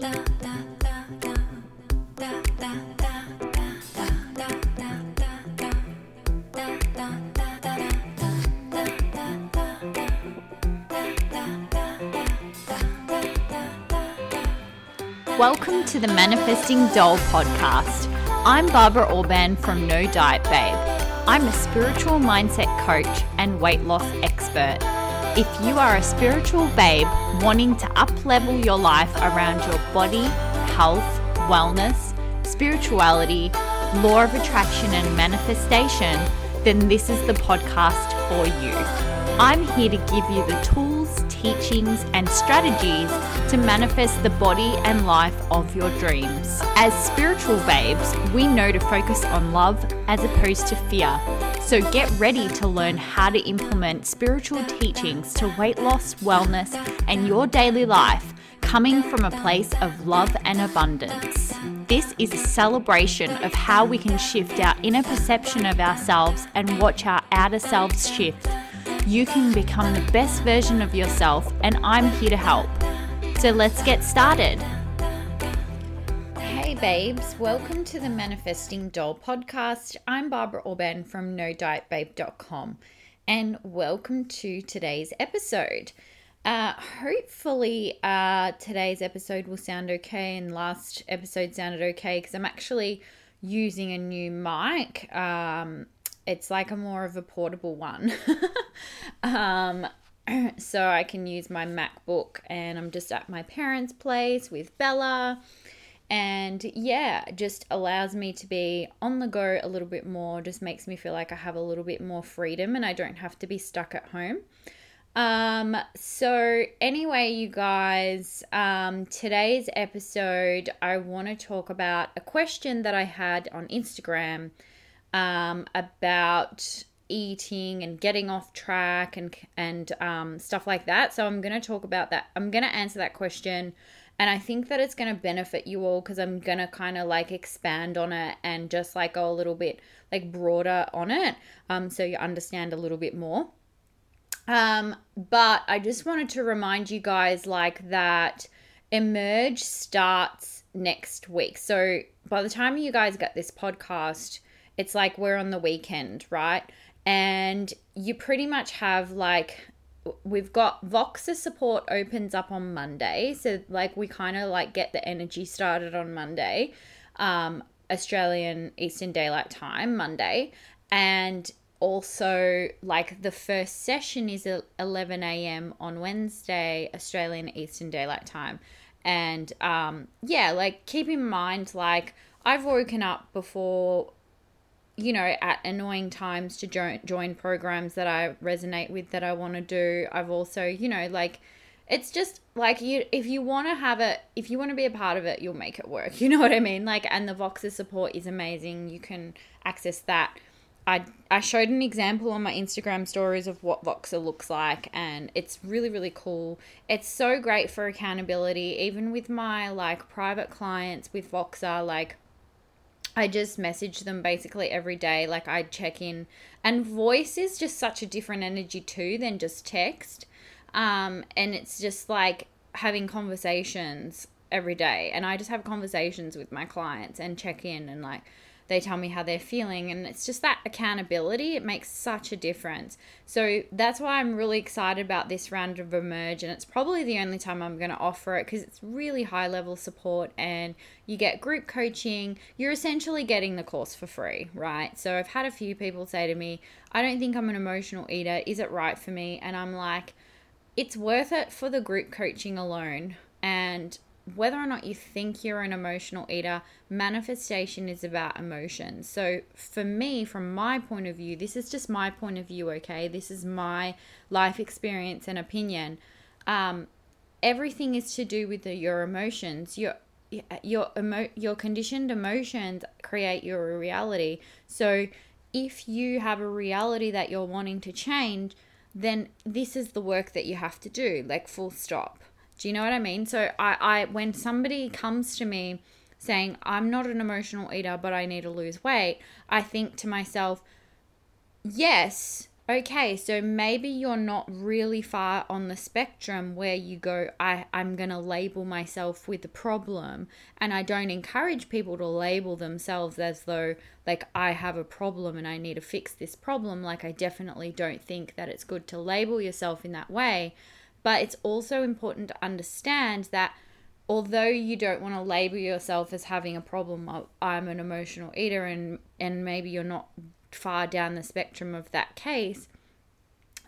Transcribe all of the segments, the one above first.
Welcome to the Manifesting Doll podcast. I'm Barbara Orban from No Diet Babe. I'm a spiritual mindset coach and weight loss expert. If you are a spiritual babe wanting to uplevel your life around your body, health, wellness, spirituality, law of attraction, and manifestation, then this is the podcast for you. I'm here to give you the tools, teachings, and strategies to manifest the body and life of your dreams. As spiritual babes, we know to focus on love as opposed to fear. So get ready to learn how to implement spiritual teachings to weight loss, wellness, and your daily life coming from a place of love and abundance. This is a celebration of how we can shift our inner perception of ourselves and watch our outer selves shift. You can become the best version of yourself, and I'm here to help. So let's get started. Babes, welcome to the Manifesting Doll podcast. I'm Barbara Orban from NoDietBabe.com, and welcome to today's episode. Uh, hopefully, uh, today's episode will sound okay, and last episode sounded okay because I'm actually using a new mic. Um, it's like a more of a portable one. um, so I can use my MacBook, and I'm just at my parents' place with Bella. And yeah, just allows me to be on the go a little bit more, just makes me feel like I have a little bit more freedom and I don't have to be stuck at home. Um, so anyway, you guys, um, today's episode, I want to talk about a question that I had on Instagram um, about eating and getting off track and and um, stuff like that. So I'm going to talk about that. I'm going to answer that question, and I think that it's going to benefit you all because I'm going to kind of like expand on it and just like go a little bit like broader on it, um, so you understand a little bit more. Um, but I just wanted to remind you guys like that Emerge starts next week. So by the time you guys get this podcast, it's like we're on the weekend, right? And you pretty much have like we've got Voxer support opens up on Monday. So like we kind of like get the energy started on Monday. Um Australian Eastern Daylight Time Monday and also like the first session is 11 a.m. on Wednesday Australian Eastern Daylight Time. And um yeah, like keep in mind like I've woken up before you know, at annoying times to join, join programs that I resonate with that I want to do. I've also, you know, like it's just like you if you want to have it, if you want to be a part of it, you'll make it work. You know what I mean? Like and the Voxer support is amazing. You can access that. I I showed an example on my Instagram stories of what Voxer looks like and it's really really cool. It's so great for accountability even with my like private clients with Voxer like I just message them basically every day. Like I check in, and voice is just such a different energy too than just text. Um, and it's just like having conversations every day. And I just have conversations with my clients and check in and like they tell me how they're feeling and it's just that accountability it makes such a difference. So that's why i'm really excited about this round of emerge and it's probably the only time i'm going to offer it because it's really high level support and you get group coaching. You're essentially getting the course for free right? So i've had a few people say to me i don't think i'm an emotional eater. Is it right for me? And i'm like it's worth it for the group coaching alone and whether or not you think you're an emotional eater, manifestation is about emotion. So, for me, from my point of view, this is just my point of view, okay? This is my life experience and opinion. Um, everything is to do with the, your emotions. Your your emo- your conditioned emotions create your reality. So, if you have a reality that you're wanting to change, then this is the work that you have to do, like full stop. Do you know what I mean? So I, I when somebody comes to me saying I'm not an emotional eater but I need to lose weight, I think to myself, yes, okay, so maybe you're not really far on the spectrum where you go, I, I'm going to label myself with a problem. And I don't encourage people to label themselves as though, like, I have a problem and I need to fix this problem. Like, I definitely don't think that it's good to label yourself in that way. But it's also important to understand that although you don't want to label yourself as having a problem, of I'm an emotional eater, and, and maybe you're not far down the spectrum of that case,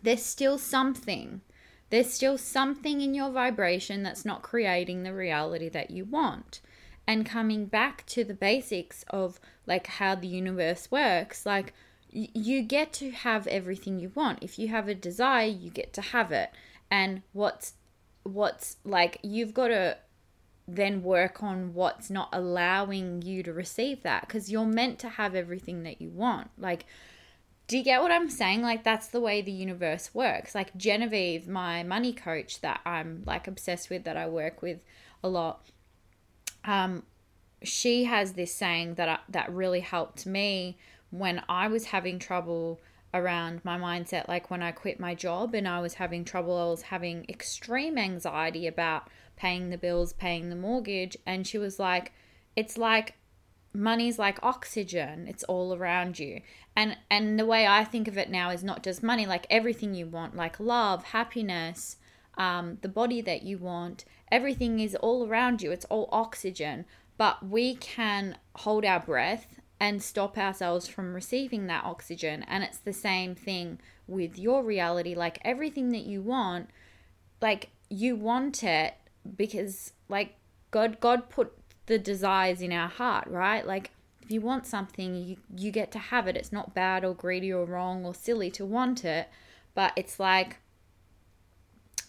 there's still something. There's still something in your vibration that's not creating the reality that you want. And coming back to the basics of like how the universe works, like you get to have everything you want. If you have a desire, you get to have it. And what's what's like you've got to then work on what's not allowing you to receive that because you're meant to have everything that you want. Like, do you get what I'm saying? Like, that's the way the universe works. Like, Genevieve, my money coach that I'm like obsessed with, that I work with a lot, um, she has this saying that I, that really helped me when I was having trouble around my mindset like when I quit my job and I was having trouble I was having extreme anxiety about paying the bills, paying the mortgage. And she was like, it's like money's like oxygen. It's all around you. And and the way i think of it now is not just money like everything you want like love happiness um, the body that you want everything is all around you. It's all oxygen. But we can hold our breath and stop ourselves from receiving that oxygen and it's the same thing with your reality like everything that you want like you want it because like God God put the desires in our heart, right? Like if you want something, you you get to have it. It's not bad or greedy or wrong or silly to want it, but it's like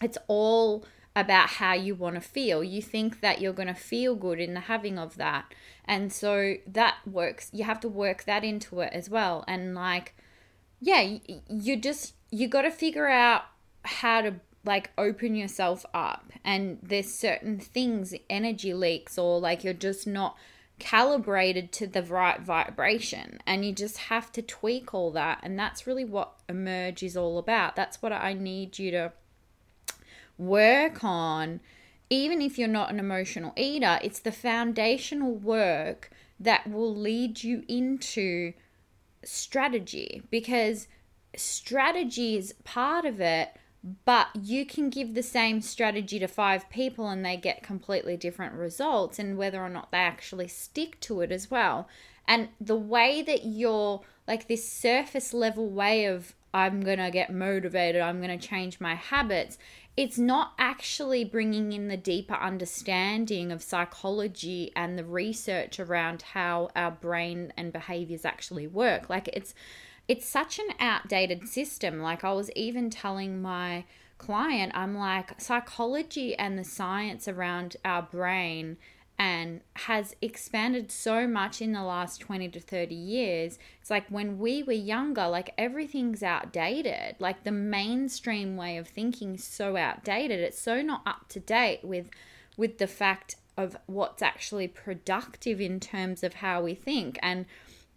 it's all about how you want to feel. You think that you're going to feel good in the having of that. And so that works. You have to work that into it as well. And like yeah, you, just you got to figure out how to like open yourself up and there's certain things energy leaks or like you're just not calibrated to the right vibration and you just have to tweak all that and that's really what emerge is all about that's what i need you to work on even if you're not an emotional eater it's the foundational work that will lead you into strategy. Because strategy is part of it but you can give the same strategy to five people and they get completely different results and whether or not they actually stick to it as well. And the way that you're like this surface level way of i'm to get motivated i'm to change my habits it's not actually bringing in the deeper understanding of psychology and the research around how our brain and behaviors actually work like it's it's such an outdated system. Like I was even telling my client, I'm like, psychology and the science around our brain and has expanded so much in the last 20 to 30 years. It's like when we were younger, like everything's outdated. Like the mainstream way of thinking is so outdated. It's so not up to date with with the fact of what's actually productive in terms of how we think. And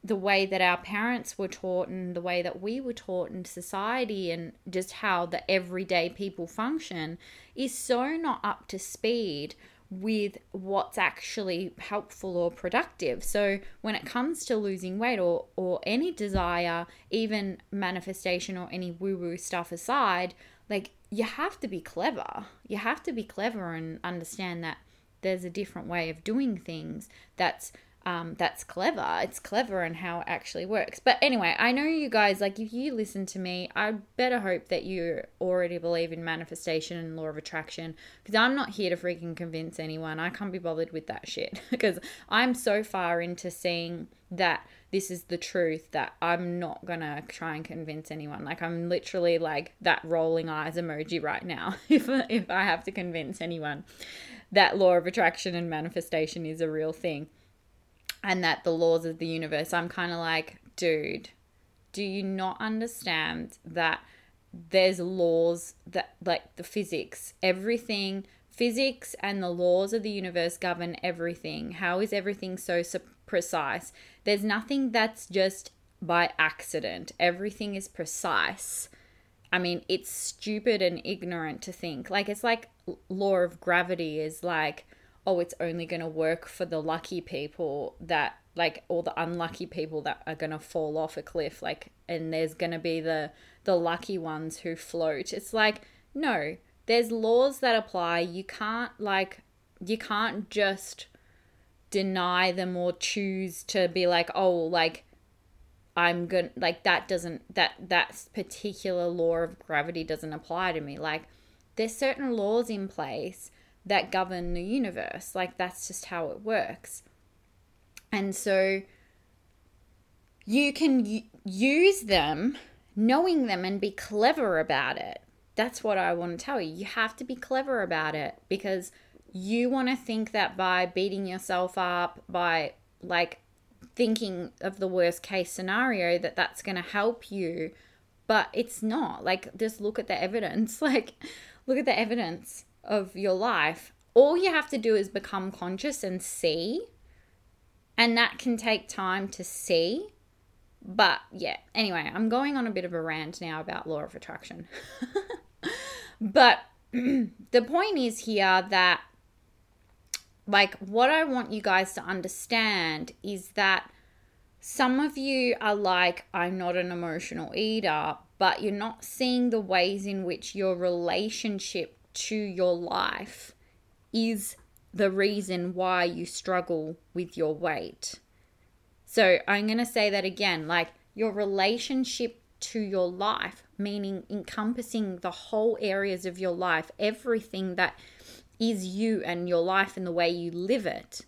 the way that our parents were taught and the way that we were taught in society and just how the everyday people function is so not up to speed with what's actually helpful or productive. So when it comes to losing weight or or any desire, even manifestation or any woo-woo stuff aside, like you have to be clever. You have to be clever and understand that there's a different way of doing things that's um, that's clever. It's clever and how it actually works. But anyway, I know you guys, like, if you listen to me, I better hope that you already believe in manifestation and law of attraction because I'm not here to freaking convince anyone. I can't be bothered with that shit because I'm so far into seeing that this is the truth that I'm not gonna try and convince anyone. Like, I'm literally like that rolling eyes emoji right now if, if I have to convince anyone that law of attraction and manifestation is a real thing and that the laws of the universe, I'm kind of like, dude, do you not understand that there's laws that, like the physics, everything, physics and the laws of the universe govern everything? How is everything so precise? There's nothing that's just by accident. Everything is precise. I mean, it's stupid and ignorant to think. Like, it's like law of gravity is like, oh, it's only going to work for the lucky people that, like, all the unlucky people that are going to fall off a cliff. Like, and there's going to be the, the lucky ones who float. It's like, no, there's laws that apply. You can't, like, you can't just deny them or choose to be like, oh, like, I'm going to like that doesn't that that particular law of gravity doesn't apply to me. Like there's certain laws in place that govern the universe. Like that's just how it works. And so you can use them, knowing them and be clever about it. That's what I want to tell you. You have to be clever about it because you want to think that by beating yourself up, by like thinking of the worst case scenario that that's going to help you but it's not like just look at the evidence like look at the evidence of your life all you have to do is become conscious and see. And that can take time to see. But yeah anyway i'm going on a bit of a rant now about law of attraction. But the point is here that like what I want you guys to understand is that some of you are like, I'm not an emotional eater, but you're not seeing the ways in which your relationship to your life is the reason why you struggle with your weight. So I'm going to say that again like your relationship to your life, meaning encompassing the whole areas of your life, everything that is you and your life and the way you live it.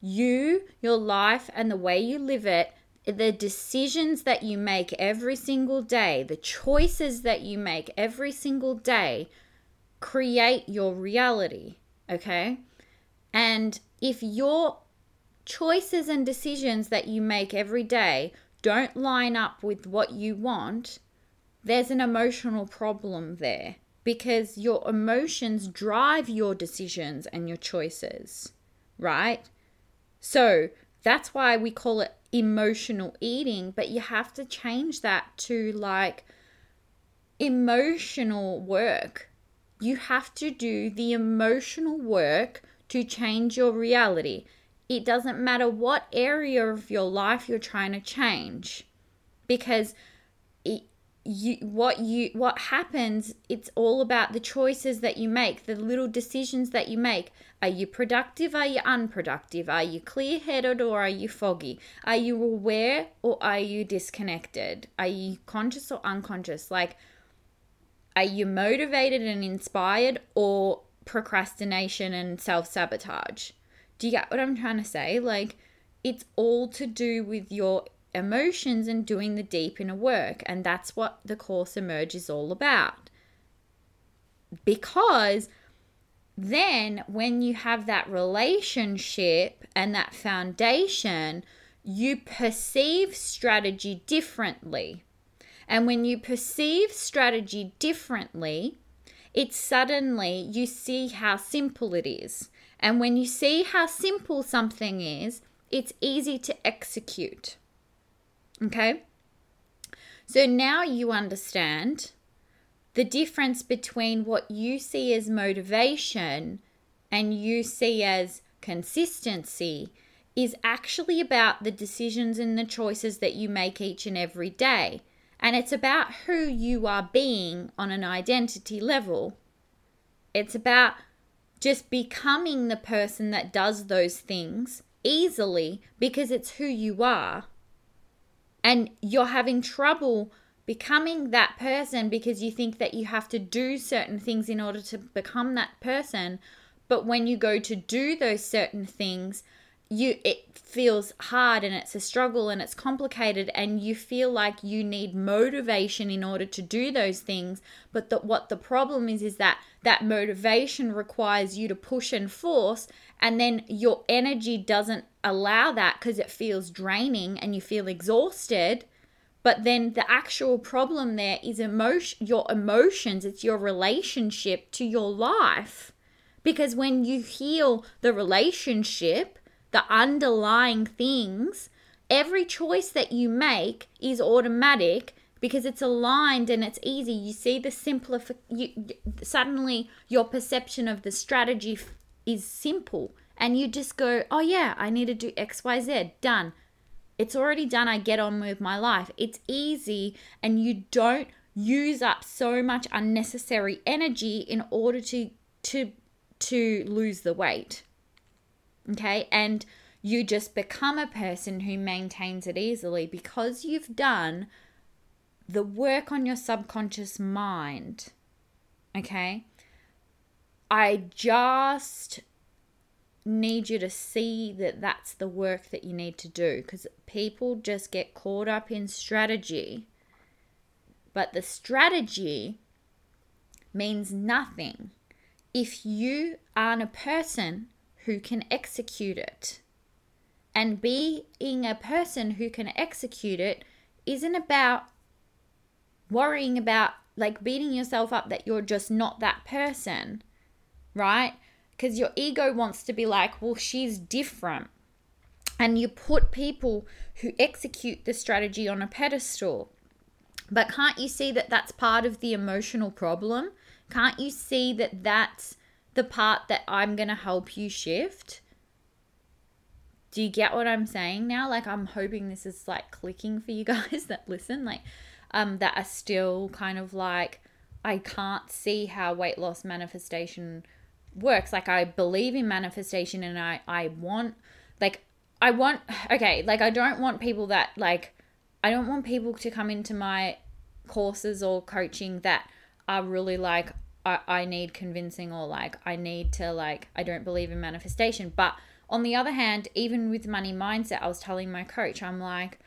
You, your life, and the way you live it, the decisions that you make every single day, the choices that you make every single day create your reality. Okay. And if your choices and decisions that you make every day don't line up with what you want, there's an emotional problem there because your emotions drive your decisions and your choices, right? So that's why we call it emotional eating, but you have to change that to like emotional work. You have to do the emotional work to change your reality. It doesn't matter what area of your life you're trying to change because it, you what you what happens it's all about the choices that you make the little decisions that you make. Are you productive? Are you unproductive? Are you clear-headed or are you foggy? Are you aware or are you disconnected? Are you conscious or unconscious? Like are you motivated and inspired or procrastination and self-sabotage do you get what i'm trying to say like it's all to do with your emotions and doing the deep inner work. And that's what the Course Emerge is all about. Because then when you have that relationship and that foundation, you perceive strategy differently. And when you perceive strategy differently, it suddenly you see how simple it is. And when you see how simple something is, it's easy to execute. Okay? So now you understand the difference between what you see as motivation and you see as consistency is actually about the decisions and the choices that you make each and every day. And it's about who you are being on an identity level. It's about just becoming the person that does those things easily because it's who you are and you're having trouble becoming that person because you think that you have to do certain things in order to become that person but when you go to do those certain things you it feels hard and it's a struggle and it's complicated and you feel like you need motivation in order to do those things. But that what the problem is is that that motivation requires you to push and force and then your energy doesn't allow that because it feels draining and you feel exhausted. But then the actual problem there is emotion your emotions it's your relationship to your life. Because when you heal the relationship the underlying things, every choice that you make is automatic because it's aligned and it's easy. You see the simplify. You, suddenly, your perception of the strategy f- is simple, and you just go, "Oh yeah, I need to do X, Y, Z. Done. It's already done. I get on with my life. It's easy, and you don't use up so much unnecessary energy in order to to to lose the weight. Okay, and you just become a person who maintains it easily because you've done the work on your subconscious mind. Okay? I just need you to see that that's the work that you need to do because people just get caught up in strategy. But the strategy means nothing if you aren't a person who can execute it. And being a person who can execute it isn't about worrying about like beating yourself up that you're just not that person, right? Because your ego wants to be like, well, she's different. And you put people who execute the strategy on a pedestal. But can't you see that that's part of the emotional problem? Can't you see that that's the part that I'm going to help you shift? Do you get what I'm saying now? Like I'm hoping this is like clicking for you guys that listen, like um that are still kind of like I can't see how weight loss manifestation works. Like I believe in manifestation and I I want like I want okay, like I don't want people that like I don't want people to come into my courses or coaching that are really like I, I need convincing or like I need to like I don't believe in manifestation. But on the other hand, even with money mindset, I was telling my coach, I'm like,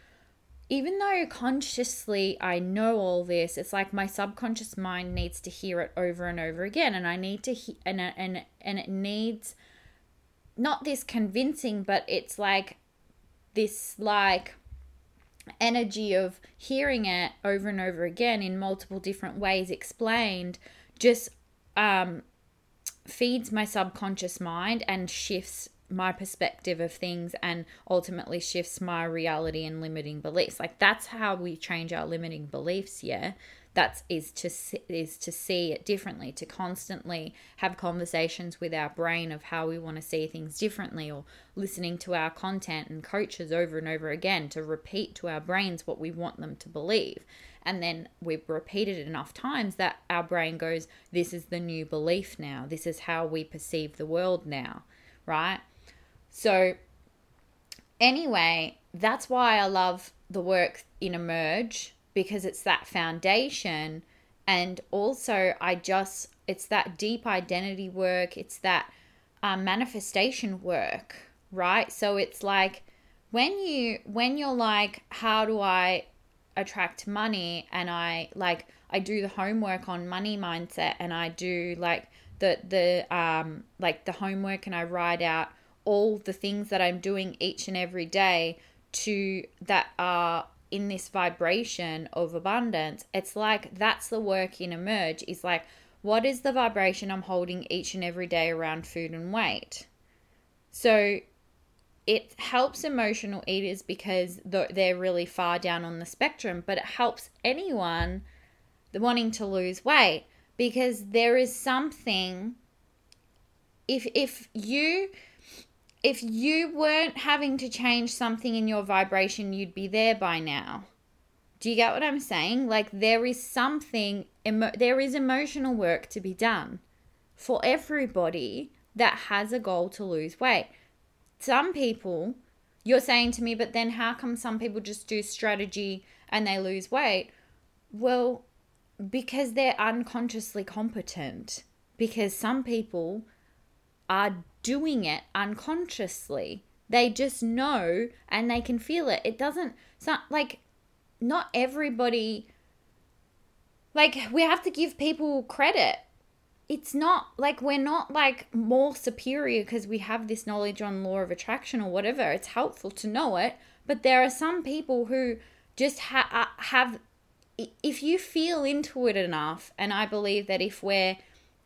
even though consciously I know all this, it's like my subconscious mind needs to hear it over and over again, and I need to he- and and and it needs not this convincing, but it's like this like energy of hearing it over and over again in multiple different ways explained just um feeds my subconscious mind and shifts my perspective of things and ultimately shifts my reality and limiting beliefs. Like that's how we change our limiting beliefs yeah that's is to is to see it differently to constantly have conversations with our brain of how we want to see things differently or listening to our content and coaches over and over again to repeat to our brains what we want them to believe. And then we've repeated it enough times that our brain goes this is the new belief now. This is how we perceive the world now right? So, anyway, that's why I love the work in Emerge because it's that foundation. And also, I just, it's that deep identity work, it's that um, manifestation work, right? So, it's like, when you when you're like how do i attract money and i like i do the homework on money mindset and i do like the the um like the homework and i write out all the things that I'm doing each and every day to that are in this vibration of abundance. It's like that's the work in Emerge is like, what is the vibration I'm holding each and every day around food and weight? So it helps emotional eaters because they're really far down on the spectrum, but it helps anyone wanting to lose weight because there is something if if you if you weren't having to change something in your vibration, you'd be there by now. Do you get what I'm saying? Like there is something emo- there is emotional work to be done for everybody that has a goal to lose weight. Some people you're saying to me, but then how come some people just do strategy and they lose weight? Well, because they're unconsciously competent. Because some people are doing it unconsciously. They just know and they can feel it. It doesn't, it's not like, not everybody, like, we have to give people credit. It's not like we're not like more superior because we have this knowledge on law of attraction or whatever. It's helpful to know it, but there are some people who just ha- uh, have if you feel into it enough and i believe that if we're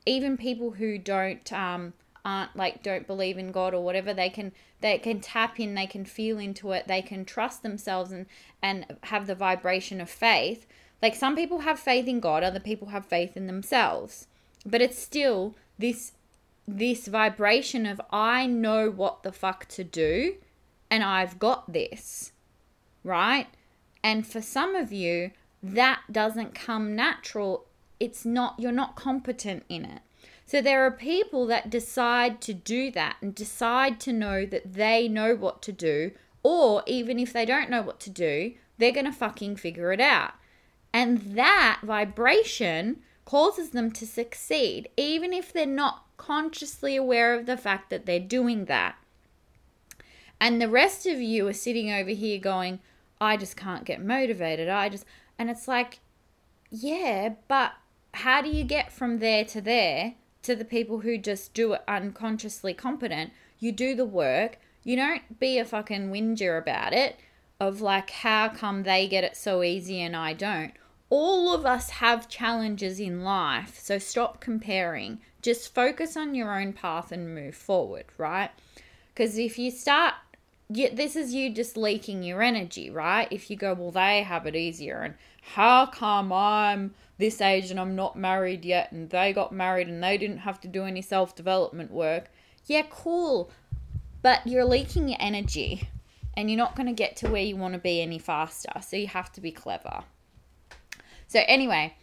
even people who don't um, aren't like don't believe in God or whatever, they can they can tap in, they can feel into it, they can trust themselves and and have the vibration of faith. Like some people have faith in God, other people have faith in themselves. But it's still this this vibration of I know what the fuck to do and I've got this. Right? And for some of you, that doesn't come natural. It's not, you're not competent in it. So there are people that decide to do that and decide to know that they know what to do, or even if they don't know what to do, they're going to fucking figure it out. And that vibration causes them to succeed, even if they're not consciously aware of the fact that they're doing that. And the rest of you are sitting over here going, I just can't get motivated. I just, and it's like, yeah, but how do you get from there to there to the people who just do it unconsciously competent? You do the work. You don't be a fucking whinger about it of like, how come they get it so easy and I don't? All of us have challenges in life, so stop comparing. Just focus on your own path and move forward, right? Because if you start this is you just leaking your energy, right? If you go, well, they have it easier, and how come I'm this age and I'm not married yet, and they got married and they didn't have to do any self development work? Yeah, cool. But you're leaking your energy and you're not going to get to where you want to be any faster. So you have to be clever. So, anyway,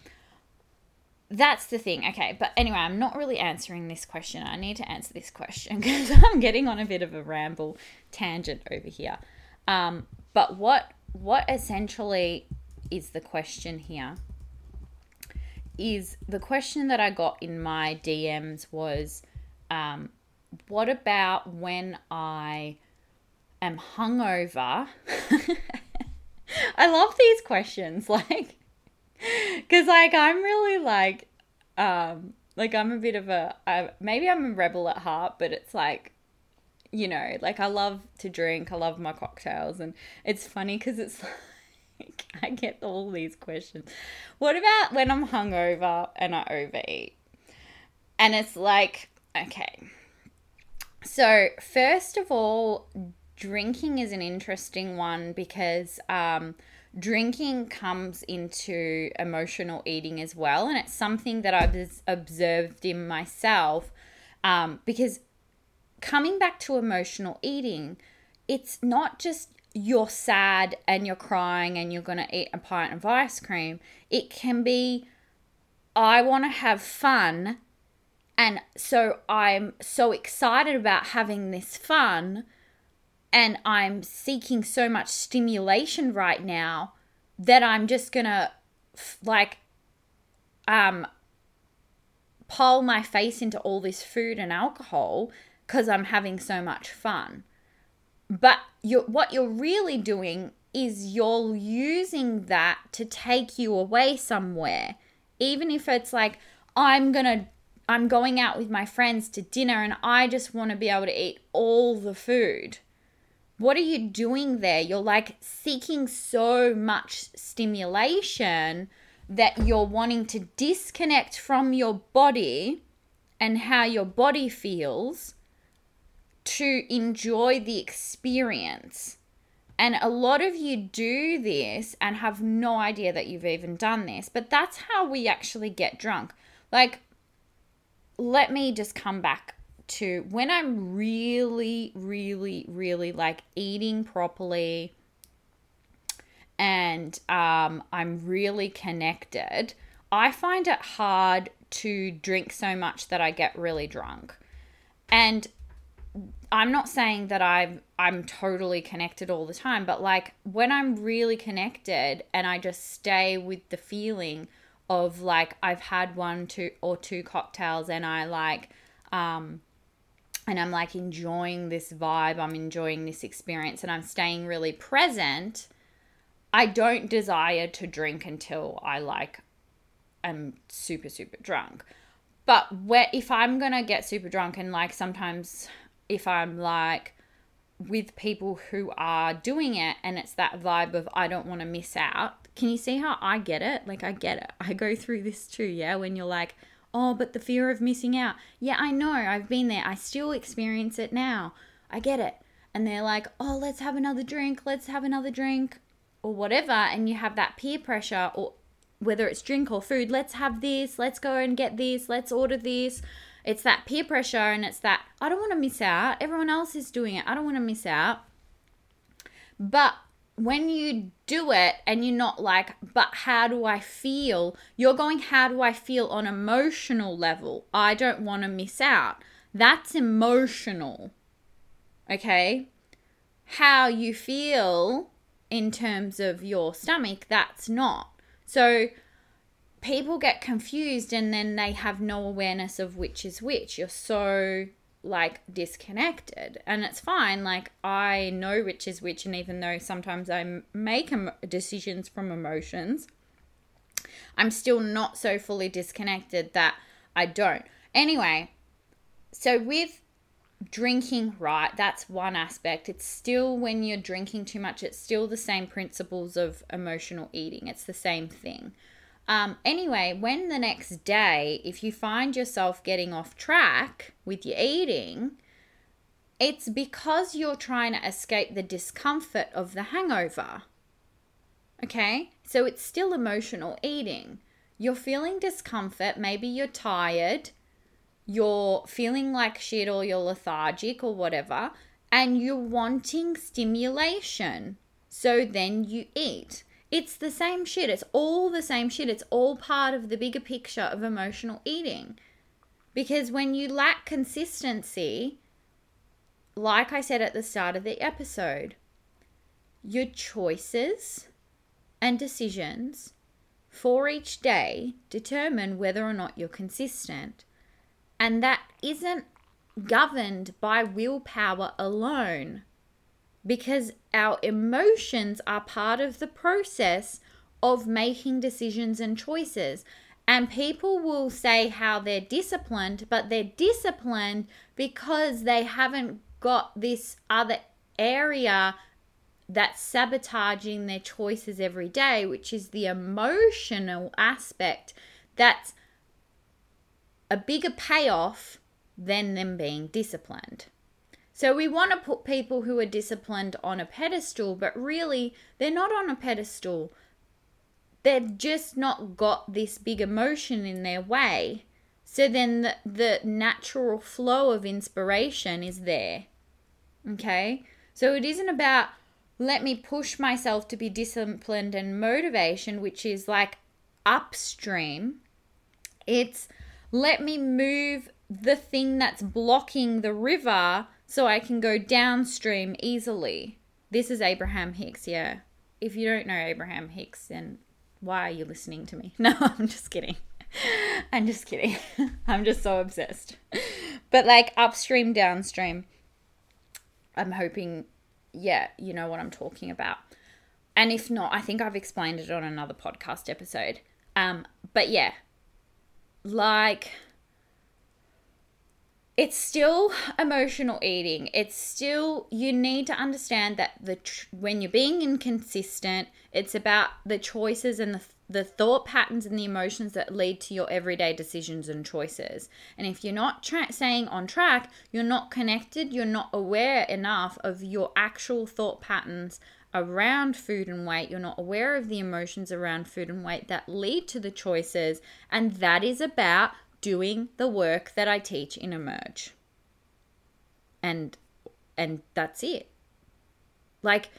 that's the thing. Okay, but anyway, I'm not really answering this question. I need to answer this question because I'm getting on a bit of a ramble tangent over here. Um, but what what essentially is the question here? Is the question that I got in my DMs was, um, what about when I am hungover? I love these questions, like Cause like I'm really like, um, like I'm a bit of a I, maybe I'm a rebel at heart, but it's like, you know, like I love to drink, I love my cocktails, and it's funny because it's like I get all these questions. What about when I'm hungover and I overeat? And it's like, okay. So first of all, drinking is an interesting one because um drinking comes into emotional eating as well. And it's something that I've observed in myself um, because coming back to emotional eating, it's not just you're sad and you're crying and you're going to eat a pint of ice cream. It can be, I want to have fun. And so I'm so excited about having this fun and I'm seeking so much stimulation right now that I'm just gonna like um pull my face into all this food and alcohol because I'm having so much fun. But you what you're really doing is you're using that to take you away somewhere. Even if it's like I'm to I'm going out with my friends to dinner and I just want to be able to eat all the food what are you doing there? You're like seeking so much stimulation that you're wanting to disconnect from your body and how your body feels to enjoy the experience. And a lot of you do this and have no idea that you've even done this, but that's how we actually get drunk. Like, let me just come back to when I'm really, really, really like eating properly and um, I'm really connected, I find it hard to drink so much that I get really drunk. And I'm not saying that I'm I'm totally connected all the time, but like when I'm really connected and I just stay with the feeling of like I've had one two or two cocktails and I like um and I'm like enjoying this vibe, I'm enjoying this experience, and I'm staying really present, I don't desire to drink until I like am super, super drunk. But where if I'm gonna get super drunk, and like sometimes if I'm like with people who are doing it and it's that vibe of I don't want to miss out. Can you see how I get it? Like I get it. I go through this too, yeah, when you're like Oh, but the fear of missing out. Yeah, I know. I've been there. I still experience it now. I get it. And they're like, oh, let's have another drink. Let's have another drink or whatever. And you have that peer pressure or whether it's drink or food. Let's have this. Let's go and get this. Let's order this. It's that peer pressure and it's that I don't want to miss out. Everyone else is doing it. I don't want to miss out. But when you do it and you're not like, but how do I feel? You're going, how do I feel on emotional level? I don't want to miss out. That's emotional. Okay? How you feel in terms of your stomach, that's not. So people get confused and then they have no awareness of which is which. You're so like disconnected. And it's fine like i know which is which and even though sometimes i make decisions from emotions i'm still not so fully disconnected that i don't. Anyway so with drinking right that's one aspect. It's still when you're drinking too much it's still the same principles of emotional eating. It's the same thing um, anyway, when the next day, if you find yourself getting off track with your eating, it's because you're trying to escape the discomfort of the hangover. Okay? So it's still emotional eating. You're feeling discomfort. Maybe you're tired. You're feeling like shit or you're lethargic or whatever. And you're wanting stimulation. So then you eat. It's the same shit. It's all the same shit. It's all part of the bigger picture of emotional eating. Because when you lack consistency, like I said at the start of the episode, your choices and decisions for each day determine whether or not you're consistent. And that isn't governed by willpower alone because our emotions are part of the process of making decisions and choices. And people will say how they're disciplined, but they're disciplined because they haven't got this other area that's sabotaging their choices every day, which is the emotional aspect that's a bigger payoff than them being disciplined. So we want to put people who are disciplined on a pedestal, but really they're not on a pedestal. They've just not got this big emotion in their way. So then the, the natural flow of inspiration is there. Okay? So it isn't about let me push myself to be disciplined and motivation, which is like upstream. It's let me move the thing that's blocking the river so I can go downstream easily. This is Abraham Hicks, yeah. If you don't know Abraham Hicks, then why are you listening to me? No, I'm just kidding. I'm just kidding. I'm just so obsessed. But like upstream, downstream, I'm hoping, yeah, you know what I'm talking about. And if not, I think I've explained it on another podcast episode. Um, but yeah, like it's still emotional eating. It's still you need to understand that the tr- when you're being inconsistent, it's about the choices and the the thought patterns and the emotions that lead to your everyday decisions and choices. And if you're not tra- on track, you're not connected, you're not aware enough of your actual thought patterns around food and weight, you're not aware of the emotions around food and weight that lead to the choices, and that is about doing the work that I teach in Emerge. And and that's it. Like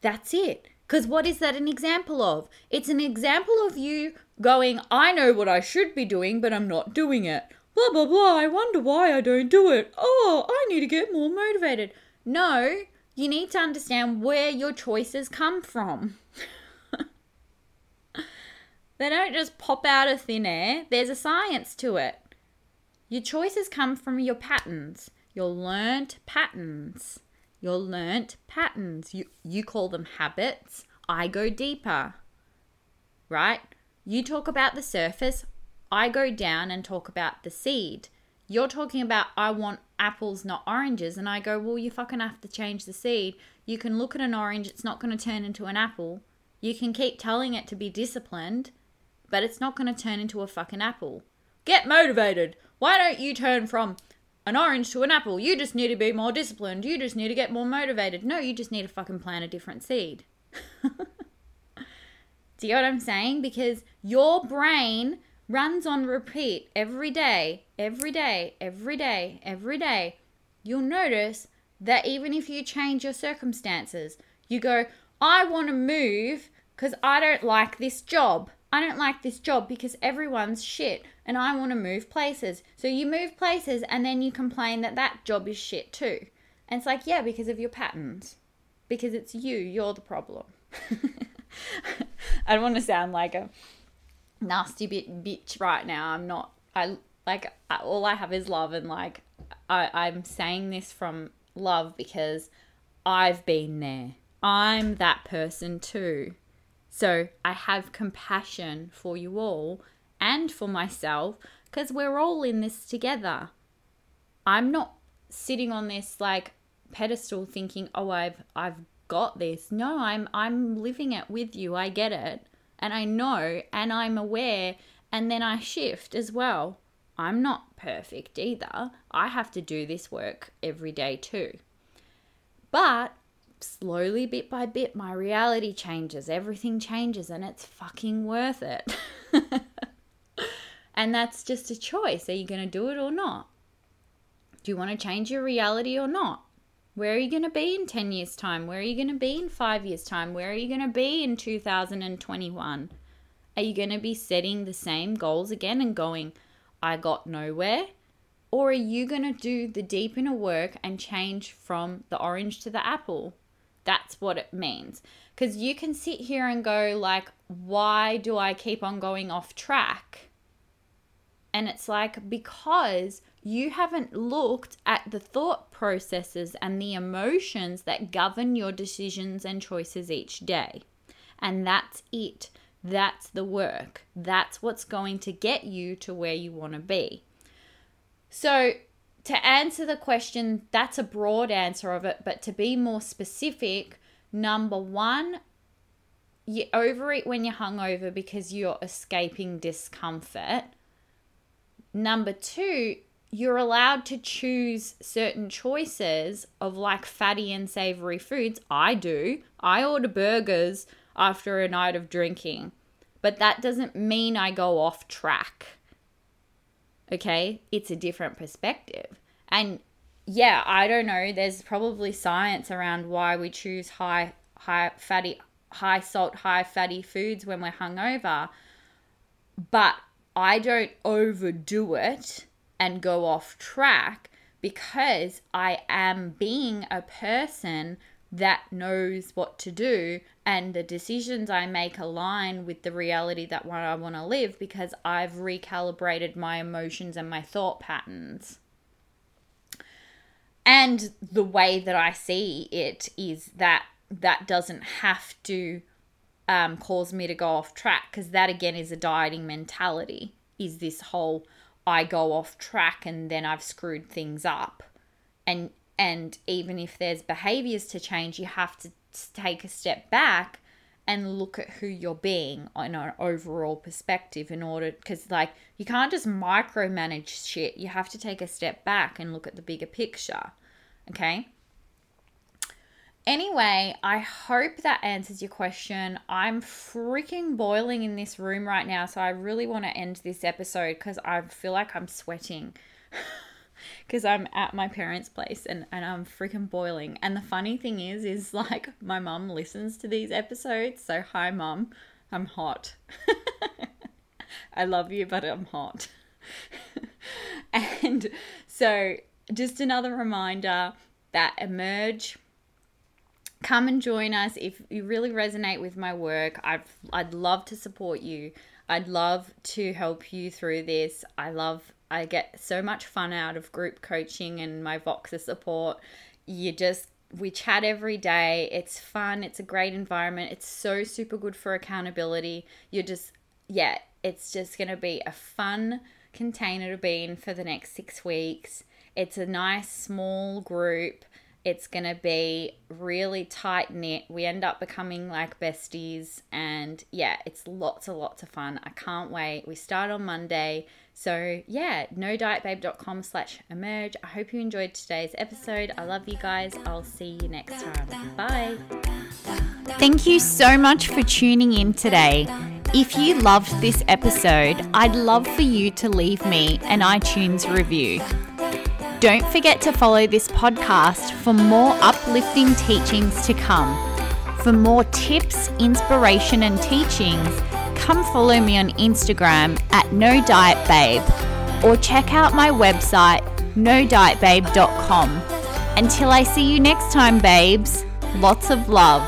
that's it. Cuz what is that an example of? It's an example of you going, I know what I should be doing, but I'm not doing it. Blah blah blah. I wonder why I don't do it. Oh, I need to get more motivated. No, you need to understand where your choices come from. They don't just pop out of thin air, there's a science to it. Your choices come from your patterns, your learnt patterns. Your learnt patterns. You, you call them habits. I go deeper. Right? You talk about the surface. I go down and talk about the seed. You're talking about, I want apples, not oranges. And I go, well, you fucking have to change the seed. You can look at an orange, it's not going to turn into an apple. You can keep telling it to be disciplined, but it's not going to turn into a fucking apple. Get motivated. Why don't you turn from an orange to an apple? You just need to be more disciplined. You just need to get more motivated. No, you just need to fucking plant a different seed. Do you know what I'm saying? Because your brain runs on repeat every day, every day, every day, every day. You'll notice that even if you change your circumstances, you go, I want to move because I don't like this job. I don't like this job because everyone's shit and I want to move places. So you move places and then you complain that that job is shit too. And it's like, yeah, because of your patterns. Because it's you, you're the problem. I don't want to sound like a nasty bit bitch right now. I'm not. I like all I have is love and like I, I'm saying this from love because I've been there. I'm that person too. So I have compassion for you all and for myself because we're all in this together. I'm not sitting on this like pedestal thinking, "Oh, I've I've got this." No, I'm I'm living it with you. I get it. And I know and I'm aware and then I shift as well. I'm not perfect either. I have to do this work every day too. But slowly, bit by bit, my reality changes. Everything changes, and it's fucking worth it. and that's just a choice. Are you going to do it or not? Do you want to change your reality or not? Where are you going to be in 10 years' time? Where are you going to be in five years' time? Where are you going to be in 2021? Are you going to be setting the same goals again and going, I got nowhere? Or are you going to do the deep inner work and change from the orange to the apple? That's what it means. Because you can sit here and go, like, why do I keep on going off track? And it's like, because you haven't looked at the thought processes and the emotions that govern your decisions and choices each day. And that's it. That's the work. That's what's going to get you to where you want to be. So, to answer the question, that's a broad answer of it, but to be more specific, number one, you overeat when you're hungover because you're escaping discomfort. Number two, you're allowed to choose certain choices of like fatty and savory foods. I do. I order burgers after a night of drinking, but that doesn't mean I go off track. Okay, it's a different perspective. And yeah, I don't know, there's probably science around why we choose high high fatty high salt, high fatty foods when we're hungover. But I don't overdo it and go off track because I am being a person that knows what to do and the decisions I make align with the reality that what I want to live because I've recalibrated my emotions and my thought patterns. And the way that I see it is that that doesn't have to um, cause me to go off track because that again is a dieting mentality. Is this whole I go off track and then I've screwed things up, and and even if there's behaviors to change, you have to take a step back and look at who you're being on an overall perspective in order because like you can't just micromanage shit. You have to take a step back and look at the bigger picture okay? Anyway i hope that answers your question. I'm freaking boiling in this room right now so i really want to end this episode because i feel like i'm sweating because I'm at my parents' place and, and I'm freaking boiling. And the funny thing is, is like my mum listens to these episodes. So, hi, mum, I'm hot. I love you, but I'm hot. and so, just another reminder that emerge come and join us if you really resonate with my work I'd, I'd love to support you i'd love to help you through this i love I get so much fun out of group coaching and my Voxer support. You just we chat every day. It's fun. It's a great environment. It's so super good for accountability. You're just yeah, it's just going to be a fun container to be in for the next 6 weeks. It's a nice small group It's going to be really tight knit. We end up becoming like besties. And yeah, it's lots and lots of fun. I can't wait. We start on Monday. So yeah, nodietbabe.com slash emerge. I hope you enjoyed today's episode. I love you guys. I'll see you next time. Bye. Thank you so much for tuning in today. If you loved this episode, I'd love for you to leave me an iTunes review. Don't forget to follow this podcast for more uplifting teachings to come. For more tips, inspiration, and teachings, come follow me on Instagram at No Diet Babe or check out my website, nodietbabe.com. Until I see you next time, babes, lots of love.